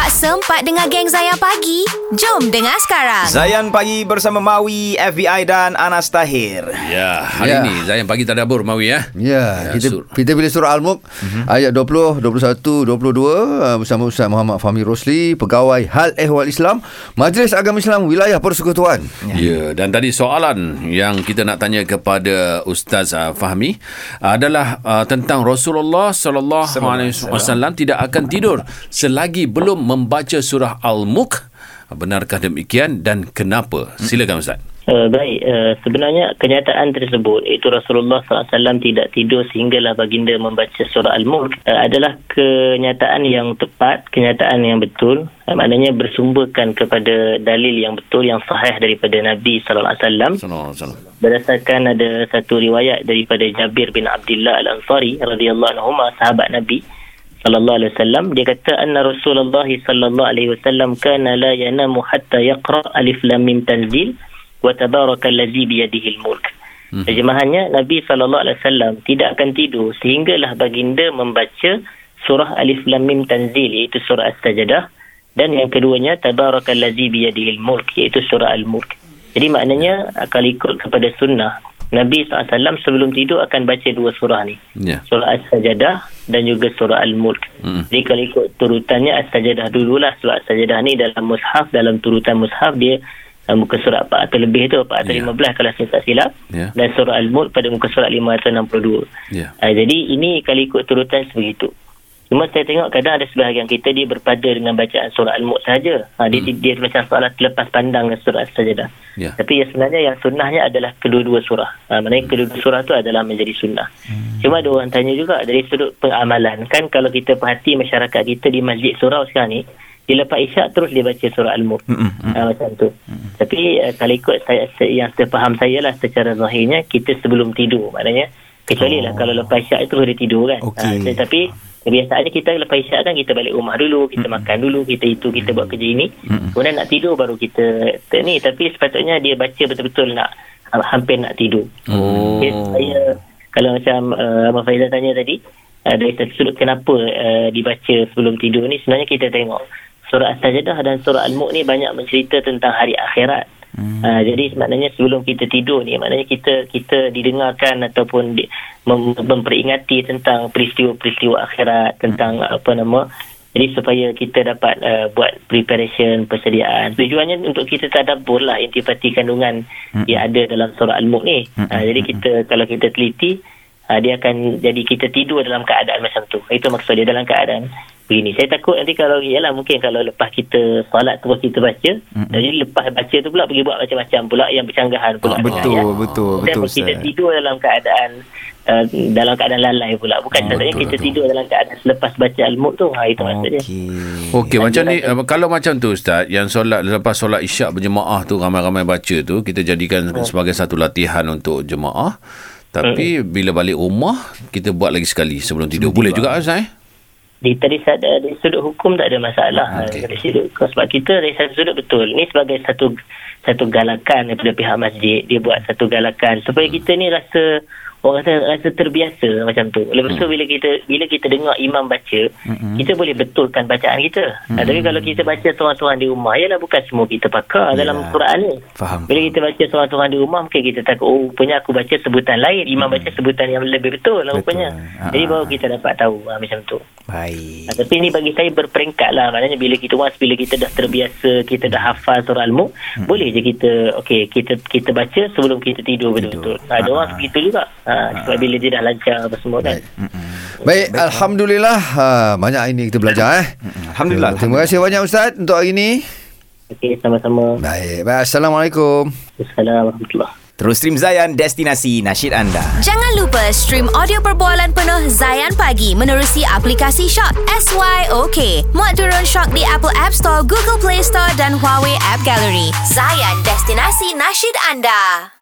Tak sempat dengar geng Zayan Pagi? Jom dengar sekarang. Zayan Pagi bersama Maui, FBI dan Anas Tahir. Ya, hari Ya. ni Zayan pagi tadabbur Mawi ya. Ya, Ya, kita sur- kita pilih surah Al-Mulk uh-huh. ayat 20, 21, 22 uh, bersama Ustaz Muhammad Fahmi Rosli, pegawai Hal Ehwal Islam, Majlis Agama Islam Wilayah Persekutuan. Ya, dan tadi soalan yang kita nak tanya kepada Ustaz uh, Fahmi adalah uh, tentang Rasulullah sallallahu alaihi wasallam tidak akan tidur selagi belum membaca surah Al-Mulk. Benarkah demikian dan kenapa? Silakan Ustaz. Uh, baik, uh, sebenarnya kenyataan tersebut iaitu Rasulullah SAW tidak tidur sehinggalah baginda membaca surah Al-Mulk uh, adalah kenyataan yang tepat, kenyataan yang betul uh, maknanya bersumberkan kepada dalil yang betul yang sahih daripada Nabi SAW Sallallahu alaihi wasallam. berdasarkan ada satu riwayat daripada Jabir bin Abdullah Al-Ansari radhiyallahu anhu sahabat Nabi sallallahu alaihi wasallam dia kata anna Rasulullah sallallahu alaihi wasallam kana la yanamu hatta yaqra alif lam mim tanzil wa tabarakallazi bi yadihi al-mulk Mhm. terjemahannya Nabi sallallahu alaihi wasallam tidak akan tidur sehinggalah baginda membaca surah alif lam mim tanzil iaitu surah as-sajdah dan yang keduanya tabarakallazi bi yadihi al-mulk iaitu surah al-mulk. Jadi maknanya kalau ikut kepada sunnah Nabi SAW sebelum tidur akan baca dua surah ni. Ya. Surah As-Sajadah dan juga surah Al-Mulk. Mm. Jadi kalau ikut turutannya As-Sajadah dululah. Surah As-Sajadah ni dalam mushaf, dalam turutan mushaf dia uh, muka surat 4 atau lebih tu, 4 atau Ya. 15 kalau saya tak silap. Ya. Dan surah Al-Mulk pada muka surat 562. Ya. Uh, jadi ini kalau ikut turutan sebegitu. Cuma saya tengok kadang ada sebahagian kita dia berpada dengan bacaan surah Al-Mulk saja. Ha, dia, hmm. dia macam soalan terlepas pandang dengan surah As-Sajadah. Ya. Tapi yang sebenarnya yang sunnahnya adalah kedua-dua surah. Ha, maknanya kedua-dua surah tu adalah menjadi sunnah. Hmm. Cuma ada orang tanya juga dari sudut pengamalan. Kan kalau kita perhati masyarakat kita di masjid surau sekarang ni, dia lepas isyak terus dia baca surah Al-Mulk. Mm-mm. Ha, macam tu. Tapi uh, kalau ikut saya, saya, yang sepaham saya lah secara zahirnya, kita sebelum tidur. Maknanya, kecuali lah kalau lepas isyak itu boleh tidur kan. Okey. Ha, tapi kebiasaannya kita lepas isyak kan kita balik rumah dulu, kita mm makan dulu, kita itu, kita buat kerja ini. Mm-mm. Kemudian nak tidur baru kita ni. Tapi sepatutnya dia baca betul-betul nak ha- hampir nak tidur. Oh. Okay, saya kalau macam uh, Abang Faizal tanya tadi uh, dari satu sudut kenapa uh, dibaca sebelum tidur ni sebenarnya kita tengok surah As-Sajdah dan surah Al-Mulk ni banyak mencerita tentang hari akhirat. Hmm. Uh, jadi maknanya sebelum kita tidur ni maknanya kita kita didengarkan ataupun di, mem, memperingati tentang peristiwa-peristiwa akhirat tentang hmm. apa nama jadi supaya kita dapat uh, buat preparation persediaan tujuannya untuk kita tadabbur lah intipati kandungan hmm. yang ada dalam surah Al-Mulk ni hmm. uh, jadi kita kalau kita teliti uh, dia akan jadi kita tidur dalam keadaan macam tu itu maksud dia dalam keadaan begini saya takut nanti kalau yalah mungkin kalau lepas kita solat terus kita baca hmm. jadi lepas baca tu pula pergi buat macam-macam pula yang bercanggahan pula Ah, betul, Ya. betul, Dan betul, kita Ustaz. tidur dalam keadaan uh, dalam keadaan lalai pula bukan Oh, contohnya betul, kita betul. tidur dalam keadaan selepas baca al-mulk tu ha itu maksudnya Okey. Okey, macam ni uh, kalau macam tu Ustaz, yang solat lepas solat Isyak berjemaah tu ramai-ramai baca tu, kita jadikan sebagai satu latihan untuk jemaah. Tapi bila balik rumah kita buat lagi sekali sebelum tidur. Boleh juga Ustaz eh? Di ada dari sudut hukum tak ada masalah Okey. okay. dari sudut sebab kita dari satu sudut betul ni sebagai satu satu galakan daripada pihak masjid. Dia buat satu galakan. Supaya kita ni rasa orang kata rasa terbiasa macam tu. Lepas tu bila kita bila kita dengar imam baca kita boleh betulkan bacaan kita. Ha, tapi kalau kita baca seorang-seorang di rumah yalah bukan semua kita pakar dalam Quran ni. Faham. bila kita baca seorang-seorang di rumah mungkin kita takut oh rupanya aku baca sebutan lain imam baca sebutan yang lebih betul lah rupanya. Ah, jadi baru kita dapat tahu ha, macam tu. Baik. Ha, tapi ini bagi saya berperingkat lah. Maknanya bila kita once bila kita dah terbiasa, kita dah hafal surah Al-Mulk, hmm. boleh je kita, okey, kita kita baca sebelum kita tidur betul-betul. Ha, ada Ha, orang ha. begitu juga. Ha, sebab bila dia dah lancar apa semua kan. Baik, Alhamdulillah ha, banyak ini kita belajar eh. Alhamdulillah. Terima kasih banyak Ustaz untuk hari ini. Okey, sama-sama. Baik, baik. Assalamualaikum. Assalamualaikum warahmatullahi Terus stream Zayan, destinasi nasyid anda. Jangan lupa stream audio perbualan penuh Zayan Pagi menerusi aplikasi Shock SYOK. Muat turun Shock di Apple App Store, Google Play Store dan Huawei App Gallery. Zayan, destinasi nasyid anda.